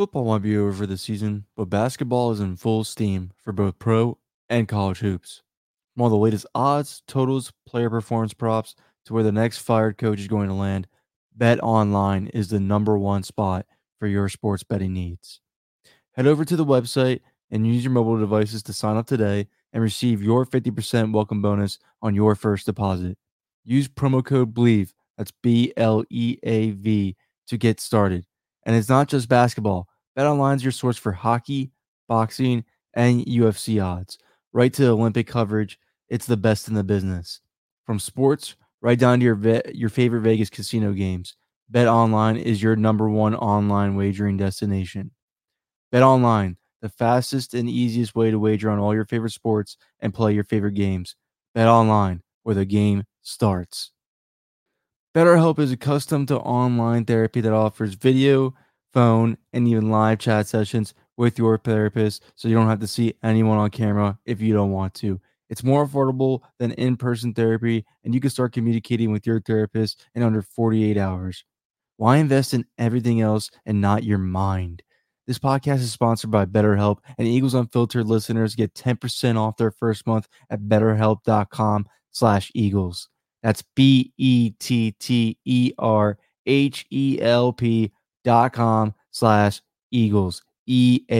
Football might be over for the season, but basketball is in full steam for both pro and college hoops. From all the latest odds, totals, player performance props to where the next fired coach is going to land, Bet Online is the number one spot for your sports betting needs. Head over to the website and use your mobile devices to sign up today and receive your 50% welcome bonus on your first deposit. Use promo code BLEAV, that's B L E A V, to get started. And it's not just basketball. BetOnline is your source for hockey, boxing, and UFC odds. Right to Olympic coverage, it's the best in the business. From sports right down to your ve- your favorite Vegas casino games, BetOnline is your number one online wagering destination. BetOnline, the fastest and easiest way to wager on all your favorite sports and play your favorite games. BetOnline, where the game starts. BetterHelp is accustomed to online therapy that offers video, phone, and even live chat sessions with your therapist so you don't have to see anyone on camera if you don't want to. It's more affordable than in person therapy, and you can start communicating with your therapist in under 48 hours. Why invest in everything else and not your mind? This podcast is sponsored by BetterHelp, and Eagles Unfiltered listeners get 10% off their first month at betterhelp.com slash Eagles. That's B-E-T-T-E-R-H-E-L-P dot com slash Eagles. E-A-G-L-E-S.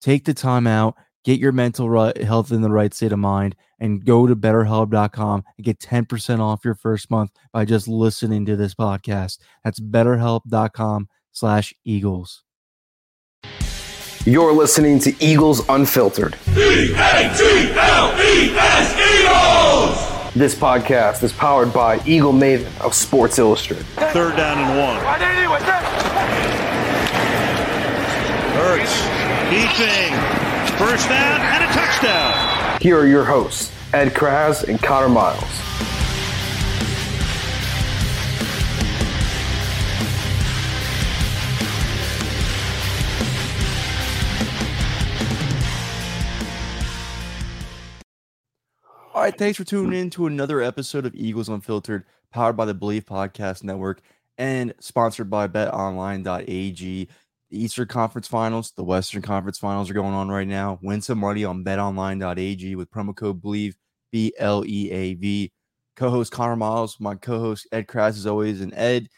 Take the time out, get your mental right, health in the right state of mind, and go to betterhelp.com and get 10% off your first month by just listening to this podcast. That's betterhelp.com slash Eagles. You're listening to Eagles Unfiltered. E-A-G-L-E-S Eagles! This podcast is powered by Eagle Maven of Sports Illustrated. Third down and one. Hurts. Keeping. First down and a touchdown. Here are your hosts, Ed Kracz and Connor Miles. All right, thanks for tuning in to another episode of Eagles Unfiltered, powered by the Bleav Podcast Network and sponsored by betonline.ag. The Eastern Conference Finals, the Western Conference Finals are going on right now. Win some money on betonline.ag with promo code BLEAV, B L E A V. Co host Connor Miles, my co host Ed Kracz, as always. And Ed,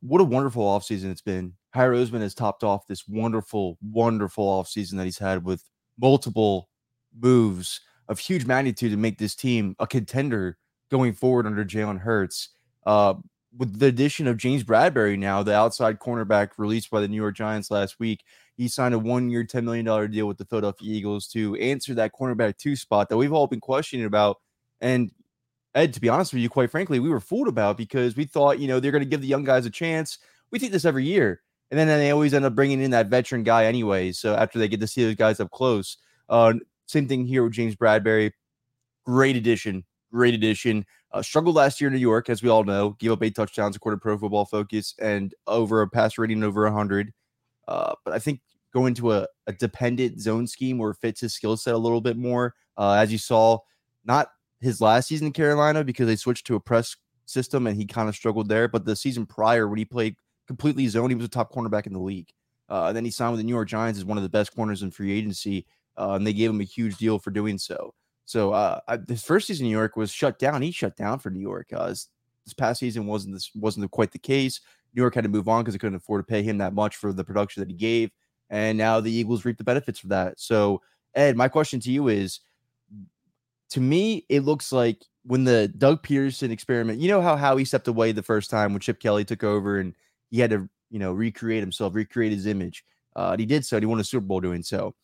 what a wonderful offseason it's been. Howie Roseman has topped off this wonderful, wonderful offseason that he's had with multiple moves of huge magnitude to make this team a contender going forward under Jalen Hurts. Uh, with the addition of James Bradberry now, the outside cornerback released by the New York Giants last week, he signed a one-year, $10 million deal with the Philadelphia Eagles to answer that cornerback two spot that we've all been questioning about. And Ed, to be honest with you, quite frankly, we were fooled about because we thought, you know, they're going to give the young guys a chance. We think this every year. And then they always end up bringing in that veteran guy anyway. So after they get to see those guys up close, uh, same thing here with James Bradberry. Great addition. Great addition. Uh, struggled last year in New York, as we all know. Gave up eight touchdowns according to Pro Football Focus and over a pass rating over 100. Uh, but I think going to a, a dependent zone scheme where it fits his skill set a little bit more. Uh, as you saw, not his last season in Carolina because they switched to a press system and he kind of struggled there. But the season prior, when he played completely zone, he was a top cornerback in the league. Uh, then he signed with the New York Giants as one of the best corners in free agency uh, and they gave him a huge deal for doing so. So uh, I, his first season in New York was shut down. He shut down for New York. Uh, this, past season wasn't this wasn't quite the case. New York had to move on because they couldn't afford to pay him that much for the production that he gave, and now the Eagles reap the benefits for that. So Ed, my question to you is: to me, it looks like when the Doug Pederson experiment, you know how how he stepped away the first time when Chip Kelly took over and he had to you know recreate himself, recreate his image. Uh, he did so. He won a Super Bowl doing so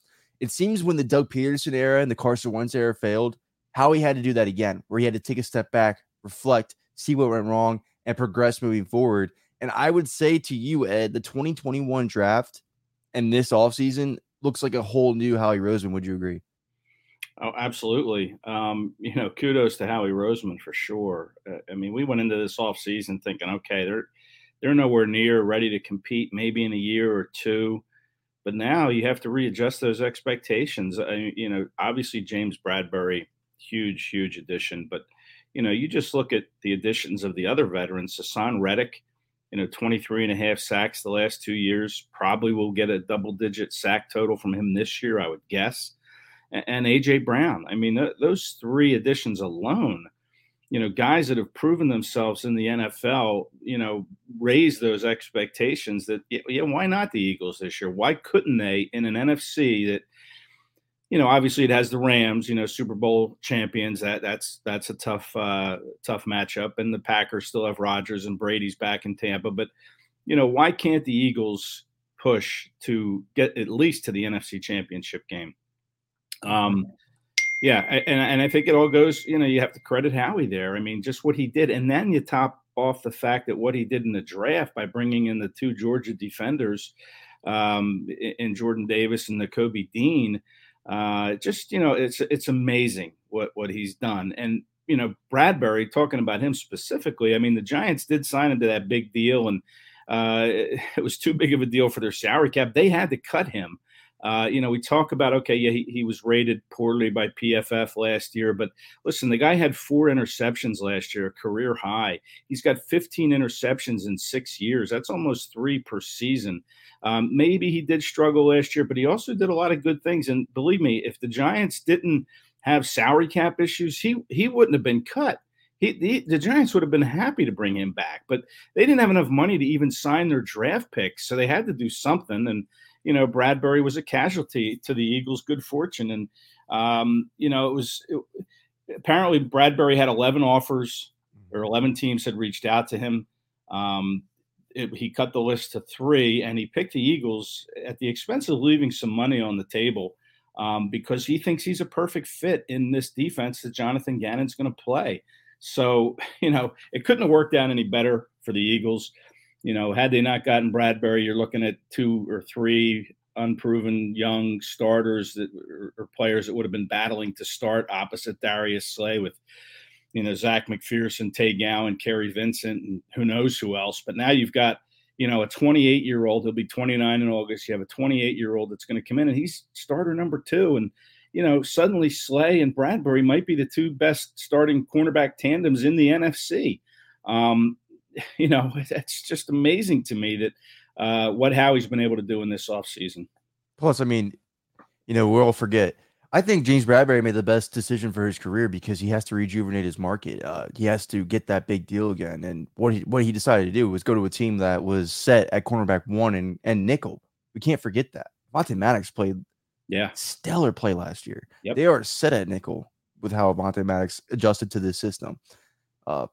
it seems when the Doug Pederson era and the Carson Wentz era failed, how he had to do that again, where he had to take a step back, reflect, see what went wrong, and progress moving forward. And I would say to you, Ed, the 2021 draft and this offseason looks like a whole new Howie Roseman. Would you agree? Oh, absolutely. Um, you know, kudos to Howie Roseman for sure. Uh, I mean, we went into this offseason thinking, okay, they're they're nowhere near ready to compete, maybe in a year or two. But now you have to readjust those expectations. I, you know, obviously James Bradberry, huge, huge addition. But you know, you just look at the additions of the other veterans. Haason Reddick, you know, 23 and a half sacks the last two years. Probably will get a double digit sack total from him this year, I would guess and AJ Brown. I mean, th- those three additions alone, you know, guys that have proven themselves in the NFL, you know, raise those expectations that, yeah, why not the Eagles this year? Why couldn't they in an NFC that, you know, obviously it has the Rams, you know, Super Bowl champions. That that's that's a tough uh, tough matchup, and the Packers still have Rodgers and Brady's back in Tampa. But you know, why can't the Eagles push to get at least to the NFC Championship game? Um, yeah, and and I think it all goes. You know, you have to credit Howie there. I mean, just what he did, and then you top off the fact that what he did in the draft by bringing in the two Georgia defenders, um, in Jordan Davis and Nakobe Dean. Uh, just you know, it's it's amazing what what he's done, and you know, Bradberry talking about him specifically. I mean, the Giants did sign into that big deal, and uh, it was too big of a deal for their salary cap. They had to cut him. Uh, you know, we talk about okay, yeah, he, he, was rated poorly by PFF last year, but listen, the guy had four interceptions last year, career high. He's got 15 interceptions in six years. That's almost three per season. Um, maybe he did struggle last year, but he also did a lot of good things. And believe me, if the Giants didn't have salary cap issues, he he wouldn't have been cut. He, the, the Giants would have been happy to bring him back, but they didn't have enough money to even sign their draft picks, so they had to do something. And you know, Bradberry was a casualty to the Eagles' good fortune. And, um, you know, it was it, apparently Bradberry had 11 offers or 11 teams had reached out to him. Um, it, he cut the list to three and he picked the Eagles at the expense of leaving some money on the table um, because he thinks he's a perfect fit in this defense that Jonathan Gannon's going to play. So, you know, it couldn't have worked out any better for the Eagles you know, had they not gotten Bradberry, you're looking at two or three unproven young starters that or, players that would have been battling to start opposite Darius Slay with, you know, Zech McPhearson, Tay Gowan, Kary Vincent, and who knows who else. But now you've got, you know, a 28 year old. He'll be 29 in August. You have a 28 year old that's going to come in and he's starter number two. And you know, suddenly Slay and Bradberry might be the two best starting cornerback tandems in the NFC. Um, you know, that's just amazing to me that uh, what Howie's been able to do in this offseason. Plus, I mean, you know, we'll all forget. I think James Bradberry made the best decision for his career because he has to rejuvenate his market. Uh, he has to get that big deal again. And what he what he decided to do was go to a team that was set at cornerback one and and nickel. We can't forget that. Avonte Maddox played yeah stellar play last year. Yep. They are set at nickel with how Avonte Maddox adjusted to this system. Uh,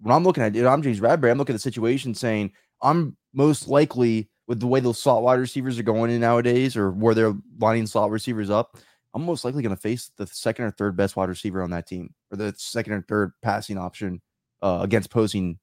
when I'm looking at it, I'm James Bradberry. I'm looking at the situation saying I'm most likely with the way those slot wide receivers are going in nowadays, or where they're lining slot receivers up. I'm most likely going to face the second or third best wide receiver on that team, or the second or third passing option uh, against posing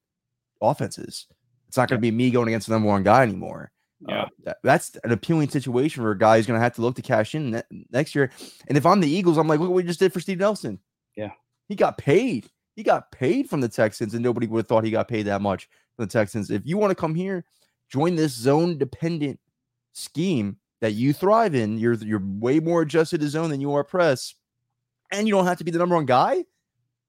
offenses. It's not going to be me going against the number one guy anymore. Yeah, uh, that, that's an appealing situation for a guy who's going to have to look to cash in ne- next year. And if I'm the Eagles, I'm like, look what we just did for Steve Nelson. Yeah, he got paid. He got paid from the Texans, and nobody would have thought he got paid that much from the Texans. If you want to come here, join this zone dependent scheme that you thrive in. You're you're way more adjusted to zone than you are press, and you don't have to be the number one guy,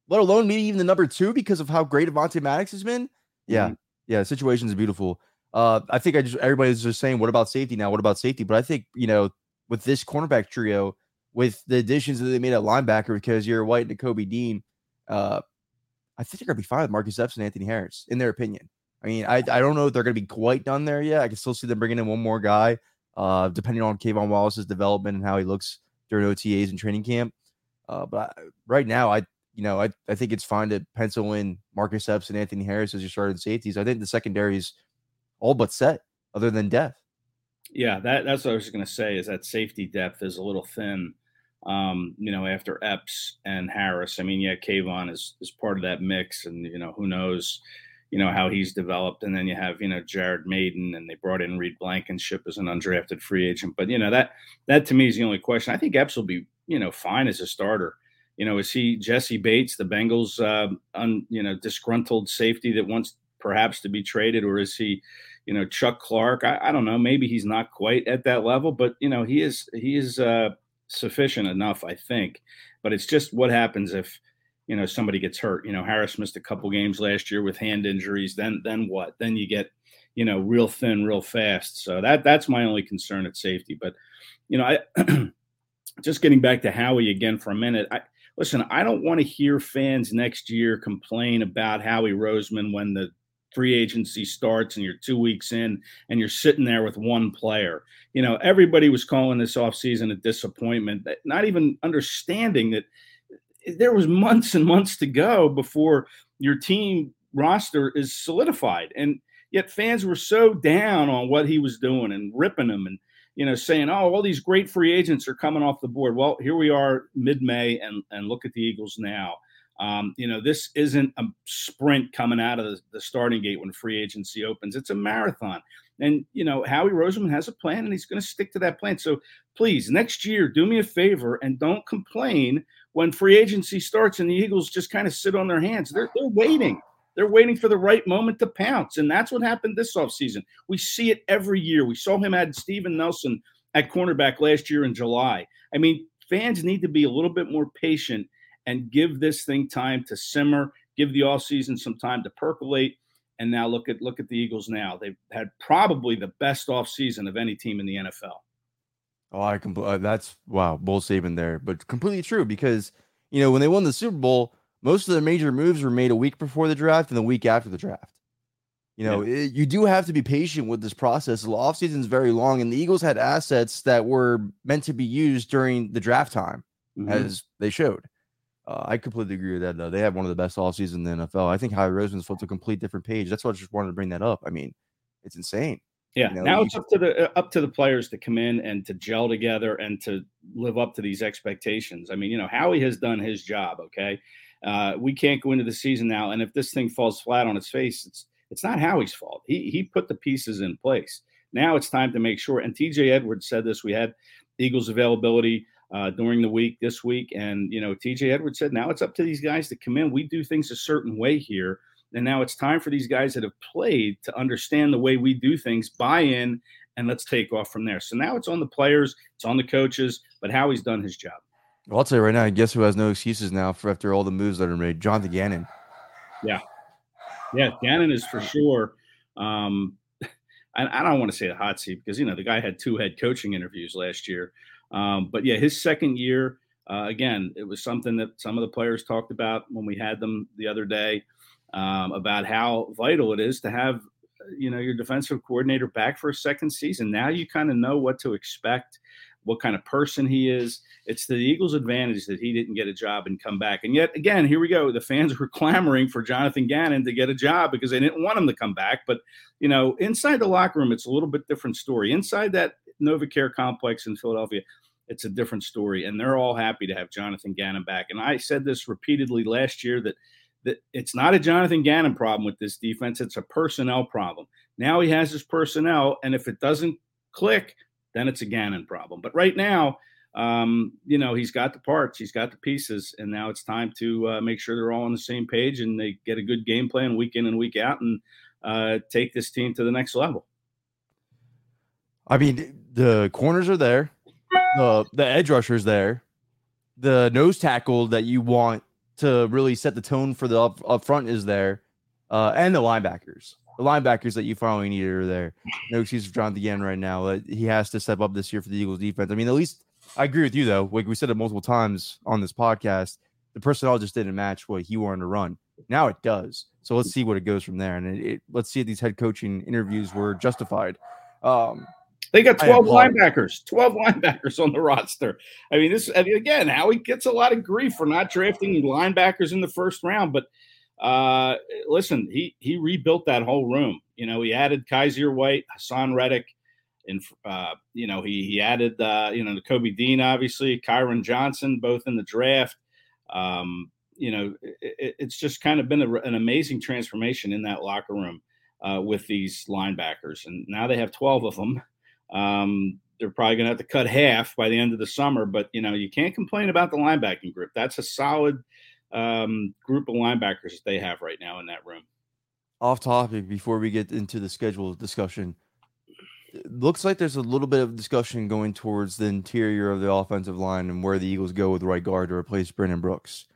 let alone maybe even the number two because of how great Avonte Maddox has been. Yeah, mm-hmm. yeah, situation's is beautiful. Uh, I think I just everybody's just saying, what about safety now? What about safety? But I think you know with this cornerback trio, with the additions that they made at linebacker, because you're White and Kobe Dean, uh, I think they're going to be fine with Marcus Epps and Anthony Harris, in their opinion. I mean, I, I don't know if they're going to be quite done there yet. I can still see them bringing in one more guy, uh, depending on K'Von Wallace's development and how he looks during OTAs and training camp. Uh, but I, right now, I you know I, I think it's fine to pencil in Marcus Epps and Anthony Harris as your starting safeties. I think the secondary is all but set, other than depth. Yeah, that, that's what I was going to say. Is that safety depth is a little thin um, you know, after Epps and Harris. I mean, yeah, K'Von is is part of that mix, and you know, who knows, you know how he's developed, and then you have you know Jared Mayden, and they brought in Reed Blankenship as an undrafted free agent. But you know that that to me is the only question. I think Epps will be you know fine as a starter. You know, is he Jessie Bates, the Bengals, uh, un, you know, disgruntled safety that wants perhaps to be traded, or is he, you know, Chuck Clark? I, I don't know. Maybe he's not quite at that level, but you know, he is he is uh, sufficient enough, I think. But it's just what happens if you know somebody gets hurt. You know, Harris missed a couple games last year with hand injuries. Then then what? Then you get you know real thin real fast. So that that's my only concern at safety. But you know, I just getting back to Howie again for a minute. I listen. I don't want to hear fans next year complain about Howie Roseman when the free agency starts and you're two weeks in and you're sitting there with one player. You know, everybody was calling this offseason a disappointment, not even understanding that there was months and months to go before your team roster is solidified. And yet fans were so down on what he was doing and ripping him and you know saying, "Oh, all these great free agents are coming off the board." Well, here we are mid-May and and look at the Eagles now. Um, you know, this isn't a sprint coming out of the, the, starting gate when free agency opens. It's a marathon. And, you know, Howie Roseman has a plan and he's going to stick to that plan. So please, next year, do me a favor and don't complain when free agency starts and the Eagles just kind of sit on their hands. They're, they're waiting. They're waiting for the right moment to pounce. And that's what happened this offseason. We see it every year. We saw him add Steven Nelson at cornerback last year in July. I mean, fans need to be a little bit more patient and give this thing time to simmer, give the offseason some time to percolate. And now look at look at the Eagles now. They've had probably the best offseason of any team in the NFL. Oh, I compl- uh, that's wow, bull saving there, but completely true because you know when they won the Super Bowl, most of the major moves were made a week before the draft and the week after the draft. You know, yeah. it, you do have to be patient with this process. The offseason is very long, and the Eagles had assets that were meant to be used during the draft time, mm-hmm. as they showed. Uh, I completely agree with that, though. They have one of the best all season in the NFL. I think Howie Roseman's flipped a complete different page. That's why I just wanted to bring that up. I mean, it's insane. Yeah, you know, now it's up to the uh, up to the players to come in and to gel together and to live up to these expectations. I mean, you know, Howie has done his job. Okay, uh, we can't go into the season now, and if this thing falls flat on its face, it's it's not Howie's fault. He he put the pieces in place. Now it's time to make sure. And TJ Edwards said this. We had Eagles availability uh, during the week this week, and you know, TJ Edwards said now it's up to these guys to come in. We do things a certain way here and now it's time for these guys that have played to understand the way we do things, buy in, and let's take off from there. So now it's on the players, it's on the coaches, but Howie's done his job. Well, I'll tell you right now, I guess who has no excuses now for after all the moves that are made? Jonathan Gannon. Yeah. Yeah, Gannon is for sure. Um, I, I don't want to say the hot seat because, you know, the guy had two head coaching interviews last year. Um, but yeah, his second year, uh, again, it was something that some of the players talked about when we had them the other day um, about how vital it is to have you know your defensive coordinator back for a second season. Now you kind of know what to expect, what kind of person he is. It's the Eagles' advantage that he didn't get a job and come back. And yet again, here we go. The fans were clamoring for Jonathan Gannon to get a job because they didn't want him to come back. But you know, inside the locker room, it's a little bit different story. Inside that NovaCare complex in Philadelphia, it's a different story. And they're all happy to have Jonathan Gannon back. And I said this repeatedly last year that that it's not a Jonathan Gannon problem with this defense. It's a personnel problem. Now he has his personnel, and if it doesn't click, then it's a Gannon problem. But right now, um, you know, he's got the parts, he's got the pieces, and now it's time to uh, make sure they're all on the same page and they get a good game plan week in and week out and uh, take this team to the next level. I mean, the corners are there, the the edge rushers there, the nose tackle that you want to really set the tone for the up, up front is there, uh, and the linebackers. The linebackers that you finally need are there. No excuse for Jonathan Gannon right now. He has to step up this year for the Eagles defense. I mean, at least I agree with you though. Like we said it multiple times on this podcast, the personnel just didn't match what he wanted to run. Now it does. So let's see what it goes from there, and it, it, let's see if these head coaching interviews were justified. Um, they got 12 linebackers, 12 linebackers on the roster. I mean, this I mean, again, Howie gets a lot of grief for not drafting linebackers in the first round, but uh, listen, he he rebuilt that whole room. You know, he added Kyzir White, Haason Reddick, and uh, you know, he he added uh, you know, Nakobe Dean, obviously, Kyron Johnson, both in the draft. Um, you know, it, it's just kind of been a, an amazing transformation in that locker room uh, with these linebackers, and now they have twelve of them. Um, they're probably going to have to cut half by the end of the summer, but you know, you can't complain about the linebacking group. That's a solid um, group of linebackers that they have right now in that room. Off topic before we get into the schedule discussion. Looks like there's a little bit of discussion going towards the interior of the offensive line and where the Eagles go with right guard to replace Brandon Brooks.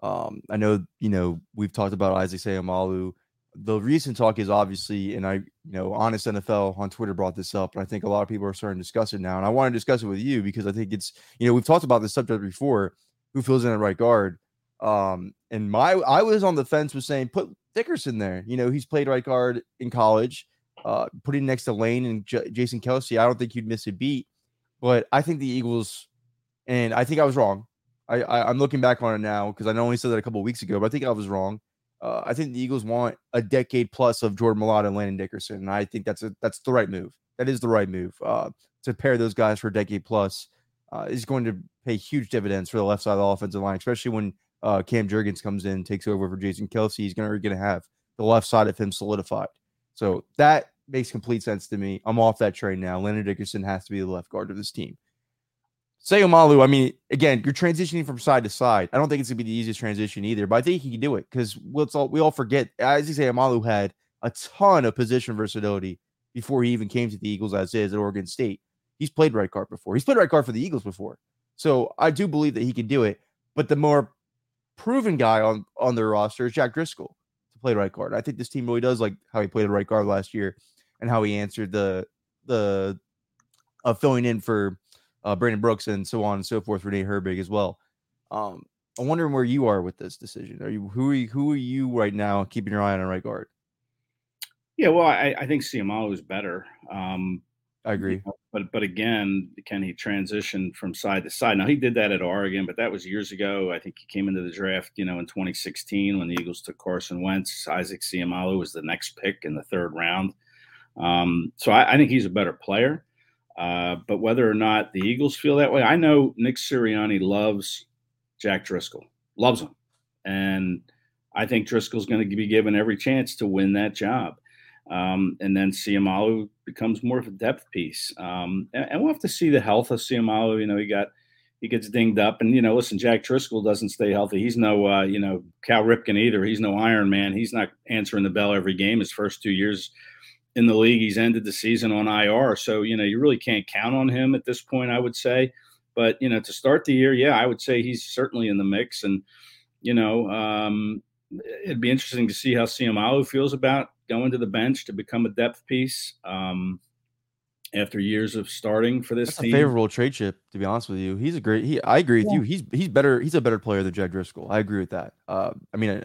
Um, I know, you know, we've talked about Isaac Seumalo. The recent talk is obviously, and I, you know, Honest NFL on Twitter brought this up, and I think a lot of people are starting to discuss it now. And I want to discuss it with you because I think it's, you know, we've talked about this subject before. Who fills in at right guard? Um, and my I was on the fence with saying put Dickerson there. You know, he's played right guard in college. Uh, putting next to Lane and J- Jason Kelce, I don't think you'd miss a beat. But I think the Eagles, and I think I was wrong. I, I am looking back on it now because I know only said that a couple weeks ago, but I think I was wrong. Uh, I think the Eagles want a decade plus of Jordan Mailata and Landon Dickerson, and I think that's a that's the right move. That is the right move. Uh, to pair those guys for a decade plus uh, is going to pay huge dividends for the left side of the offensive line, especially when uh, Cam Jurgens comes in, takes over for Jason Kelce, he's gonna gonna have the left side of him solidified. So that makes complete sense to me. I'm off that train now. Landon Dickerson has to be the left guard of this team. Seumalo, I mean, again, you're transitioning from side to side. I don't think it's gonna be the easiest transition either, but I think he can do it because let's all we all forget Isaac Seumalo had a ton of position versatility before he even came to the Eagles as is at Oregon State. He's played right guard before. He's played right guard for the Eagles before. So I do believe that he can do it. But the more proven guy on on their roster is Jack Driscoll to play right guard. I think this team really does like how he played right guard last year and how he answered the the uh, filling in for uh, Brandon Brooks and so on and so forth Renee Herbig as well. Um, I'm wondering where you are with this decision. Are you who are you, who are you right now keeping your eye on right guard? Yeah, well, I, I think Seumalo is better. Um, I agree. But but again, can he transition from side to side? Now he did that at Oregon, but that was years ago. I think he came into the draft, you know, in 2016 when the Eagles took Carson Wentz. Isaac Seumalo was the next pick in the third round. Um, so I, I, think he's a better player. Uh, but whether or not the Eagles feel that way, I know Nick Sirianni loves Jack Driscoll, loves him, and I think Driscoll's going to be given every chance to win that job. Um, and then Seumalo becomes more of a depth piece. Um, and, and, we'll have to see the health of Seumalo. You know, he got he gets dinged up, and you know, listen, Jack Driscoll doesn't stay healthy. He's no uh, you know Cal Ripken either. He's no Iron Man. He's not answering the bell every game. His first two years in the league, he's ended the season on IR. So you know, you really can't count on him at this point. I would say, but you know, to start the year, yeah, I would say he's certainly in the mix, and you know. Um, it'd be interesting to see how Seumalo feels about going to the bench to become a depth piece um, after years of starting for this That's team. A favorable trade chip, to be honest with you. He's a great. He, I agree with yeah. you. He's he's better. He's a better player than Jack Driscoll. I agree with that. Uh, I mean,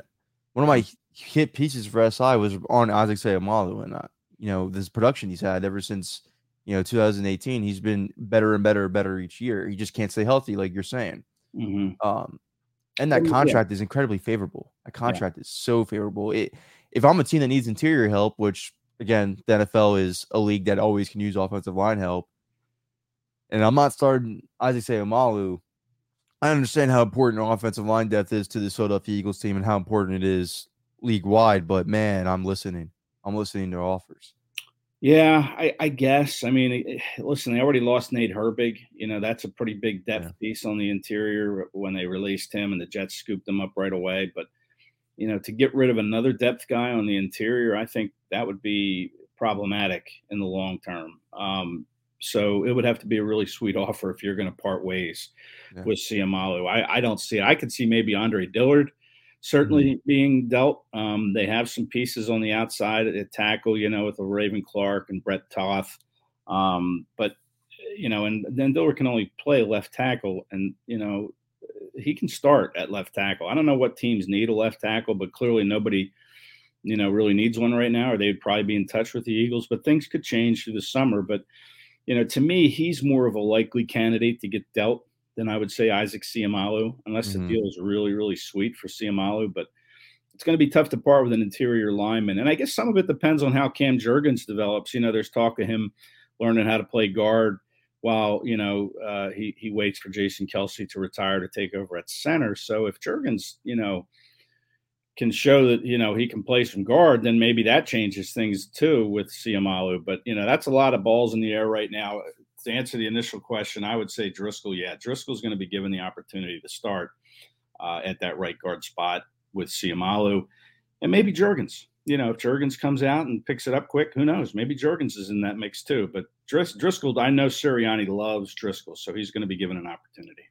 one of my hit pieces for SI was on Isaac Seumalo, and uh, you know this production he's had ever since you know 2018. He's been better and better and better each year. He just can't stay healthy, like you're saying. Mm-hmm. Um, and that contract yeah. is incredibly favorable. That contract yeah. is so favorable. It if I'm a team that needs interior help, which again, the NFL is a league that always can use offensive line help, and I'm not starting Isaac Seumalo, I understand how important offensive line depth is to the Philadelphia Eagles team and how important it is league wide. But man, I'm listening. I'm listening to offers. Yeah, I, I, guess. I mean, listen, they already lost Nate Herbig. You know, that's a pretty big depth yeah. piece on the interior when they released him, and the Jets scooped him up right away. But you know, to get rid of another depth guy on the interior, I think that would be problematic in the long term. Um, so it would have to be a really sweet offer if you're going to part ways yeah. with Seumalo. I, I, don't see it. I could see maybe Andre Dillard certainly mm-hmm. being dealt. Um, they have some pieces on the outside at tackle, you know, with Le'Raven Clark and Brett Toth. Um, but you know, and then Dillard can only play left tackle, and you know, he can start at left tackle. I don't know what teams need a left tackle, but clearly nobody, you know, really needs one right now, or they'd probably be in touch with the Eagles. But things could change through the summer. But you know, to me, he's more of a likely candidate to get dealt than I would say Isaac Seumalo, unless mm-hmm. the deal is really, really sweet for Seumalo. But it's going to be tough to part with an interior lineman. And I guess some of it depends on how Cam Jurgens develops. You know, there's talk of him learning how to play guard while you know uh, he he waits for Jason Kelce to retire to take over at center. So if Jurgens, you know, can show that you know he can play some guard, then maybe that changes things too with Seumalo. But you know that's a lot of balls in the air right now. To answer the initial question, I would say Driscoll. Yeah, Driscoll's going to be given the opportunity to start uh, at that right guard spot with Seumalo, and maybe Jurgens you know, if Jurgens comes out and picks it up quick, who knows? Maybe Jurgens is in that mix too. But Dris- Driscoll, I know Sirianni loves Driscoll, so he's going to be given an opportunity.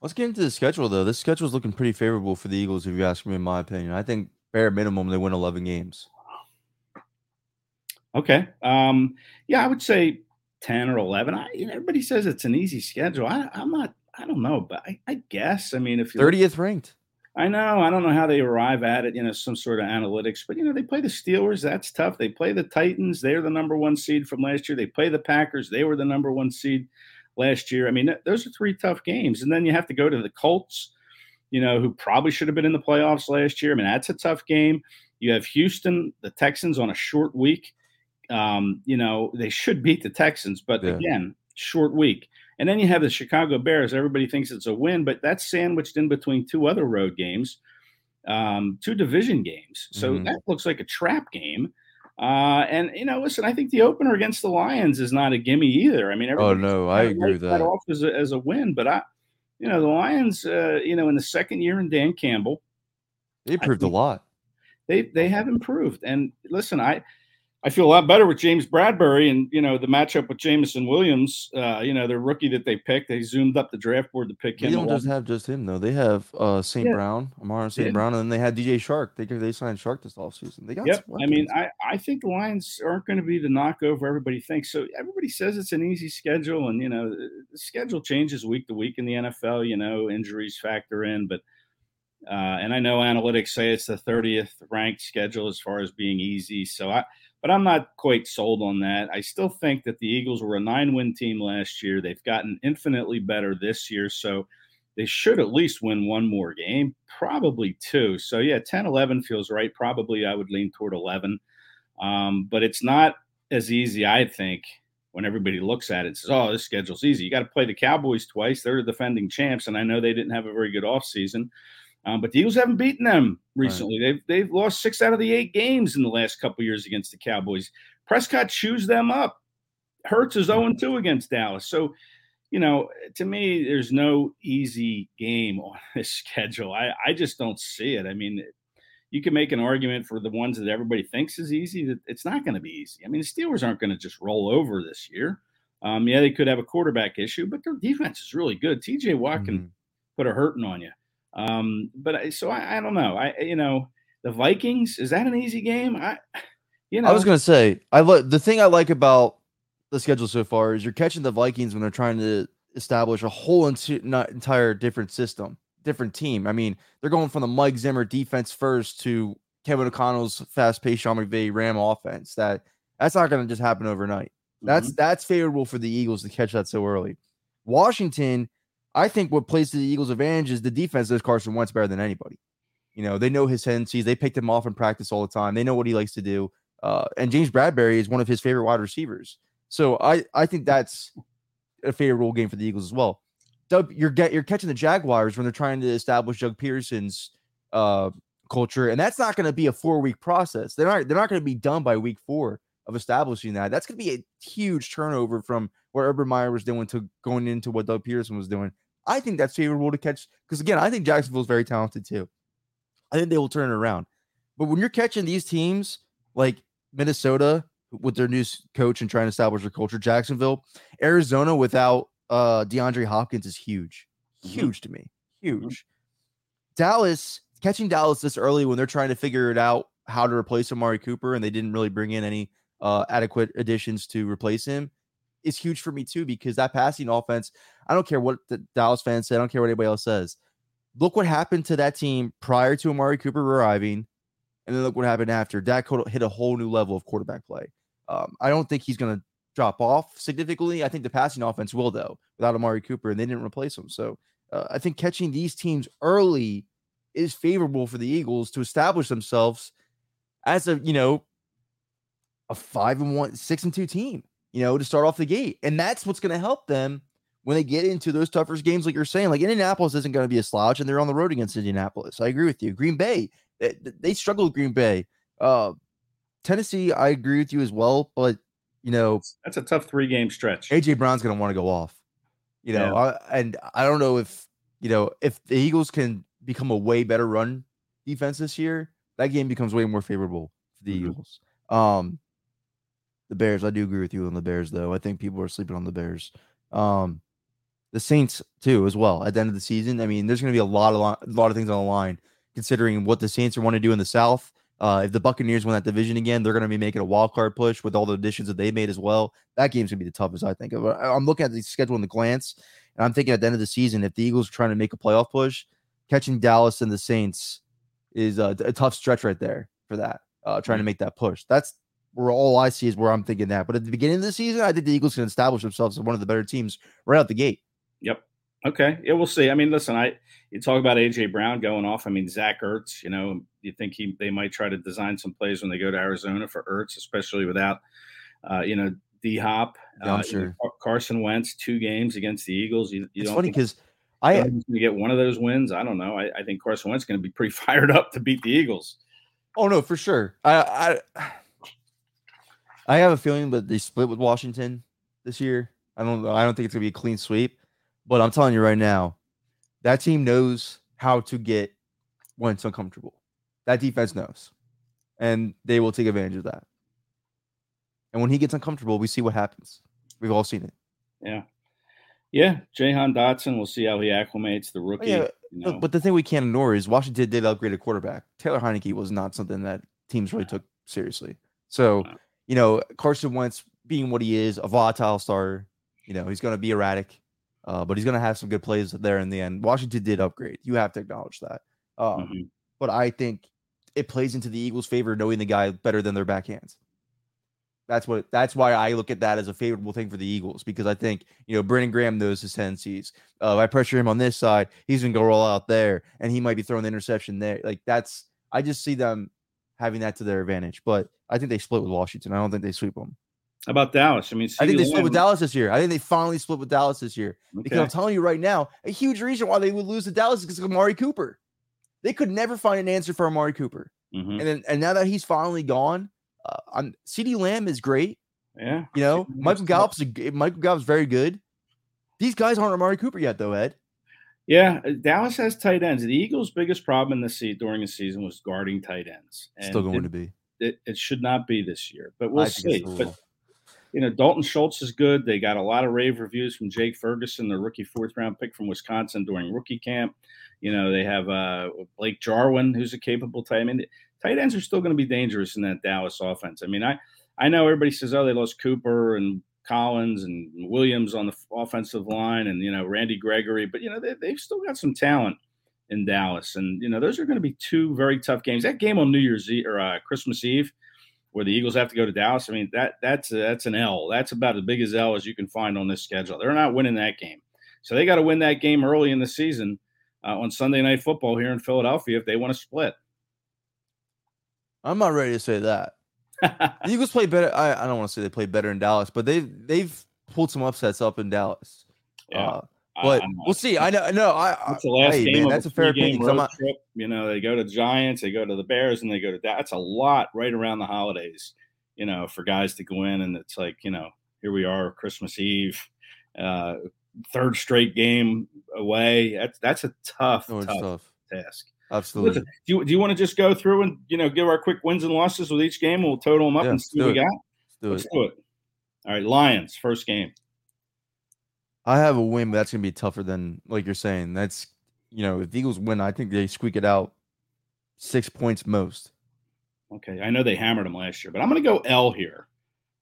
Let's get into the schedule though. This schedule is looking pretty favorable for the Eagles, if you ask me, in my opinion. I think bare minimum they win 11 games. Okay. Um, yeah, I would say 10 or 11. I, you know, everybody says it's an easy schedule. I, am not, I don't know, but I, I guess, I mean, if you 30th ranked. I know. I don't know how they arrive at it, you know, some sort of analytics, but you know, they play the Steelers. That's tough. They play the Titans. They're the number one seed from last year. They play the Packers. They were the number one seed last year. I mean, those are three tough games. And then you have to go to the Colts, you know, who probably should have been in the playoffs last year. I mean, that's a tough game. You have Houston, the Texans on a short week. Um, you know, they should beat the Texans, but yeah. again, short week. And then you have the Chicago Bears. Everybody thinks it's a win, but that's sandwiched in between two other road games, um, two division games. So mm-hmm. that looks like a trap game. Uh, and you know, listen, I think the opener against the Lions is not a gimme either. I mean, oh no, I agree with that. Off as a, as a win, but I, you know, the Lions, uh, you know, in the second year in Dan Campbell, they improved a lot. They they have improved, and listen, I I feel a lot better with James Bradberry and you know the matchup with Jameson Williams. Uh, you know, the rookie that they picked, they zoomed up the draft board to pick him. They don't just have just him though. They have uh St. Yeah. Brown, Amon St. Yeah. Brown, and then they had DJ Chark. They they signed Chark this offseason. They got. Yep. I mean, I I think the Lions aren't going to be the knockover everybody thinks. So everybody says it's an easy schedule, and you know the schedule changes week to week in the NFL. You know, injuries factor in, but. Uh, and I know analytics say it's the 30th ranked schedule as far as being easy. So I, but I'm not quite sold on that. I still think that the Eagles were a nine win team last year. They've gotten infinitely better this year. So they should at least win one more game, probably two. So yeah, 10 11 feels right. Probably I would lean toward 11. Um, but it's not as easy, I think, when everybody looks at it and says, oh, this schedule's easy. You got to play the Cowboys twice. They're the defending champs. And I know they didn't have a very good offseason. Um, but the Eagles haven't beaten them recently. Right. They've they've lost six out of the eight games in the last couple years against the Cowboys. Prescott chews them up. Hurts is 0 2 against Dallas. So, you know, to me, there's no easy game on this schedule. I, I just don't see it. I mean, you can make an argument for the ones that everybody thinks is easy that it's not going to be easy. I mean, the Steelers aren't going to just roll over this year. Um, yeah, they could have a quarterback issue, but their defense is really good. TJ Watt mm-hmm. can put a hurting on you. Um, but so I, I don't know. I you know the Vikings is that an easy game? I you know I was gonna say I like the thing I like about the schedule so far is you're catching the Vikings when they're trying to establish a whole ent- not entire different system, different team. I mean, they're going from the Mike Zimmer defense first to Kevin O'Connell's fast-paced Sean McVay Ram offense. That that's not going to just happen overnight. That's mm-hmm. that's favorable for the Eagles to catch that so early. Washington I think what plays to the Eagles' advantage is the defense does Carson Wentz better than anybody. You know, they know his tendencies. They picked him off in practice all the time. They know what he likes to do. Uh, and James Bradberry is one of his favorite wide receivers. So I, I think that's a favorable game for the Eagles as well. Doug, you're get you're catching the Jaguars when they're trying to establish Doug Pederson's uh, culture, and that's not going to be a four week process. They're not they're not going to be done by week four of establishing that. That's going to be a huge turnover from what Urban Meyer was doing to going into what Doug Pederson was doing. I think that's favorable to catch because again, I think Jacksonville's very talented too. I think they will turn it around. But when you're catching these teams like Minnesota with their new coach and trying to establish their culture, Jacksonville, Arizona without uh DeAndre Hopkins is huge. Mm-hmm. Huge mm-hmm. to me. Huge. Mm-hmm. Dallas, catching Dallas this early when they're trying to figure it out how to replace Amari Cooper and they didn't really bring in any uh adequate additions to replace him is huge for me too because that passing offense, I don't care what the Dallas fans say, I don't care what anybody else says. Look what happened to that team prior to Amari Cooper arriving, and then look what happened after. Dak hit a whole new level of quarterback play. Um, I don't think he's going to drop off significantly. I think the passing offense will though, without Amari Cooper, and they didn't replace him. So uh, I think catching these teams early is favorable for the Eagles to establish themselves as a you know a five and one, six and two team you know, to start off the gate. And that's what's going to help them when they get into those tougher games, like you're saying. Like Indianapolis isn't going to be a slouch, and they're on the road against Indianapolis. I agree with you. Green Bay, they, they struggle with Green Bay. Uh, Tennessee, I agree with you as well, but you know, that's a tough three game stretch. AJ Brown's going to want to go off, you know, yeah. I, and I don't know if you know if the Eagles can become a way better run defense this year, that game becomes way more favorable for the mm-hmm. Eagles. Um, the Bears, I do agree with you on the Bears, though. I think people are sleeping on the Bears. Um, the Saints too, as well. At the end of the season, I mean, there's going to be a lot of a lot of things on the line, considering what the Saints are want to do in the South. Uh, if the Buccaneers win that division again, they're going to be making a wild card push with all the additions that they made as well. That game's going to be the toughest, I think. I'm looking at the schedule in the glance, and I'm thinking at the end of the season, if the Eagles are trying to make a playoff push, catching Dallas and the Saints is a, a tough stretch right there for that. Uh, trying to mm. make that push. That's where all I see is where I'm thinking that. But at the beginning of the season, I think the Eagles can establish themselves as one of the better teams right out the gate. Yep. Okay. Yeah, we'll see. I mean, listen, I you talk about AJ Brown going off. I mean, Zach Ertz. You know, you think he they might try to design some plays when they go to Arizona for Ertz, especially without, uh, you know, D Hop. Yeah, uh, sure. Carson Wentz, two games against the Eagles. You, you it's funny because I going to get one of those wins. I don't know. I, I think Carson Wentz is going to be pretty fired up to beat the Eagles. Oh no, for sure. I I I have a feeling that they split with Washington this year. I don't know. I don't think it's gonna be a clean sweep, but I'm telling you right now, that team knows how to get when it's uncomfortable. That defense knows, and they will take advantage of that. And when he gets uncomfortable, we see what happens. We've all seen it. Yeah, yeah. Jahan Dotson. We'll see how he acclimates. The rookie. Yeah, you know. but the thing we can't ignore is Washington did upgrade a quarterback. Taylor Heinicke was not something that teams really took seriously. So you know, Carson Wentz being what he is, a volatile starter, you know, he's going to be erratic, uh, but he's going to have some good plays there in the end. Washington did upgrade. You have to acknowledge that. Um, mm-hmm. But I think it plays into the Eagles' favor knowing the guy better than their backhands. That's what. That's why I look at that as a favorable thing for the Eagles because I think you know Brandon Graham knows his tendencies. Uh, if I pressure him on this side, he's gonna go roll out there, and he might be throwing the interception there. Like that's. I just see them having that to their advantage. But I think they split with Washington. I don't think they sweep them. How about Dallas? I mean, I think they split with Dallas this year. I think they finally split with Dallas this year okay. because I'm telling you right now, a huge reason why they would lose to Dallas is because of Amari Cooper. They could never find an answer for Amari Cooper, mm-hmm. and then and now that he's finally gone, uh, I'm CeeDee Lamb is great. Yeah, you know, Michael Gallup's a, Michael Gallup's very good. These guys aren't Amari Cooper yet, though, Ed. Yeah, uh, Dallas has tight ends. The Eagles' biggest problem in the seat during the season was guarding tight ends. And Still going it, to be. It, it, should not be this year, but we'll see. But you know, Dalton Schultz is good. They got a lot of rave reviews from Jake Ferguson, the rookie fourth round pick from Wisconsin during rookie camp. You know, they have uh, Blake Jarwin, who's a capable tight. end. tight ends are still going to be dangerous in that Dallas offense. I mean, I I know everybody says, oh, they lost Cooper and Collins and Williams on the offensive line, and you know Randy Gregory, but you know they, they've still got some talent in Dallas, and you know those are going to be two very tough games. That game on New Year's Eve or uh, Christmas Eve, where the Eagles have to go to Dallas. I mean that that's that's an L. That's about as big as L as you can find on this schedule. They're not winning that game, so they got to win that game early in the season uh, on Sunday Night Football here in Philadelphia if they want to split. I'm not ready to say that the Eagles play better. I, I don't want to say they play better in Dallas, but they they've pulled some upsets up in Dallas. Yeah. Uh, but we'll see. I know. No, I. That's the last hey, game. Man, that's a fair opinion. Road not, trip. You know, they go to Giants, they go to the Bears, and they go to that. That's a lot right around the holidays. You know, for guys to go in, and it's like you know, here we are, Christmas Eve, uh, third straight game away. That's that's a tough, oh, tough, tough task. Absolutely. Listen, do you, do you want to just go through and you know give our quick wins and losses with each game? We'll total them up yeah, and see what we got. Let's, do, let's it. do it. All right, Lions first game. I have a win, but that's gonna be tougher than like you're saying. That's you know, if the Eagles win, I think they squeak it out six points most. Okay, I know they hammered them last year, but I'm gonna go L here.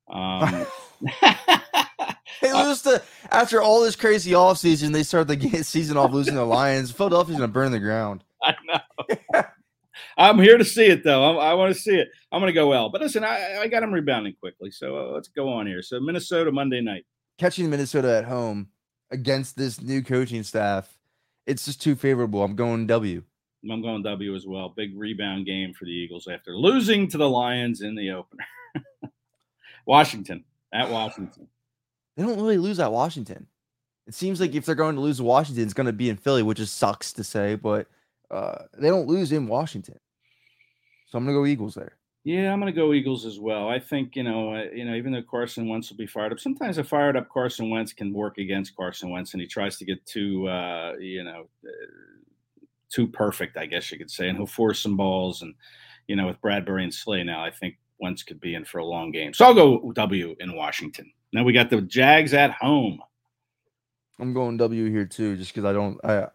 Um, they lose to after all this crazy offseason, they start the season off losing the Lions. Philadelphia's gonna burn the ground. I know. I'm here to see it though. I'm, i want to see it. I'm going to go L. But listen, I, I got them rebounding quickly. So uh, let's go on here. So Minnesota Monday night. Catching Minnesota at home against this new coaching staff, it's just too favorable. I'm going W. I'm going W as well. Big rebound game for the Eagles after losing to the Lions in the opener. Washington. at Washington. They don't really lose at Washington. It seems like if they're going to lose Washington, it's going to be in Philly, which is sucks to say, but uh, they don't lose in Washington. So I'm going to go Eagles there. Yeah, I'm going to go Eagles as well. I think you know, you know, even though Carson Wentz will be fired up, sometimes a fired up Carson Wentz can work against Carson Wentz, and he tries to get too, uh, you know, uh, too perfect, I guess you could say, and he'll force some balls. And you know, with Bradberry and Slay now, I think Wentz could be in for a long game. So I'll go W in Washington. Now we got the Jags at home. I'm going W here too, just because I don't. I,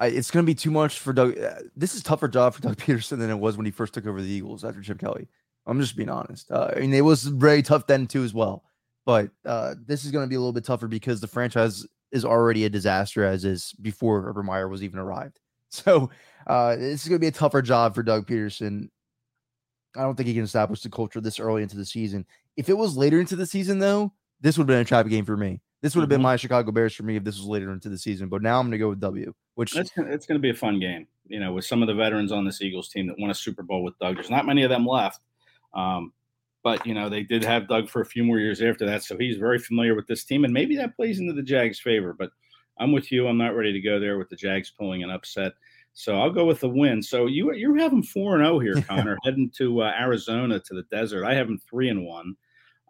I, it's going to be too much for Doug. Uh, this is tougher job for Doug Pederson than it was when he first took over the Eagles after Chip Kelly. I'm just being honest. Uh, I mean, it was very tough then too as well. But uh, this is going to be a little bit tougher because the franchise is already a disaster as is before Urban Meyer was even arrived. So uh, this is going to be a tougher job for Doug Pederson. I don't think he can establish the culture this early into the season. If it was later into the season, though, this would have been a trap game for me. This would have been Mhm. my Chicago Bears for me if this was later into the season. But now I'm going to go with W, which It's it's going to be a fun game, you know, with some of the veterans on this Eagles team that won a Super Bowl with Doug. There's not many of them left, um, but you know they did have Doug for a few more years after that, so he's very familiar with this team, and maybe that plays into the Jags' favor. But I'm with you. I'm not ready to go there with the Jags pulling an upset, so I'll go with the win. So you you have them four and zero here, Connor, heading to uh, Arizona to the desert. I have them three and one.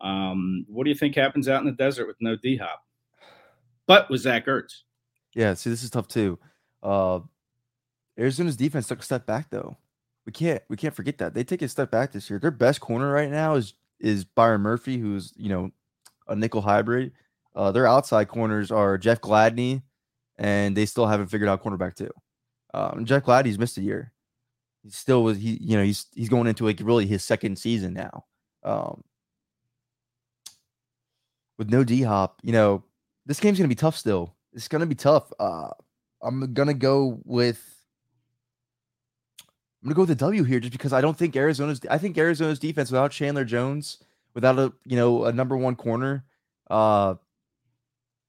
Um, what do you think happens out in the desert with no D Hop, but with Zach Ertz? Yeah, see, this is tough too. Uh Arizona's defense took a step back though. We can't we can't forget that. They take a step back this year. Their best corner right now is is Byron Murphy, who's you know a nickel hybrid. Uh their outside corners are Jeff Gladney, and they still haven't figured out cornerback too. Um Jeff Gladney's missed a year. He still was he you know he's he's going into like really his second season now. Um with no D hop, you know, this game's gonna be tough still. It's gonna be tough. Uh I'm gonna go with I'm gonna go with the W here just because I don't think Arizona's I think Arizona's defense without Chandler Jones, without a you know a number one corner, uh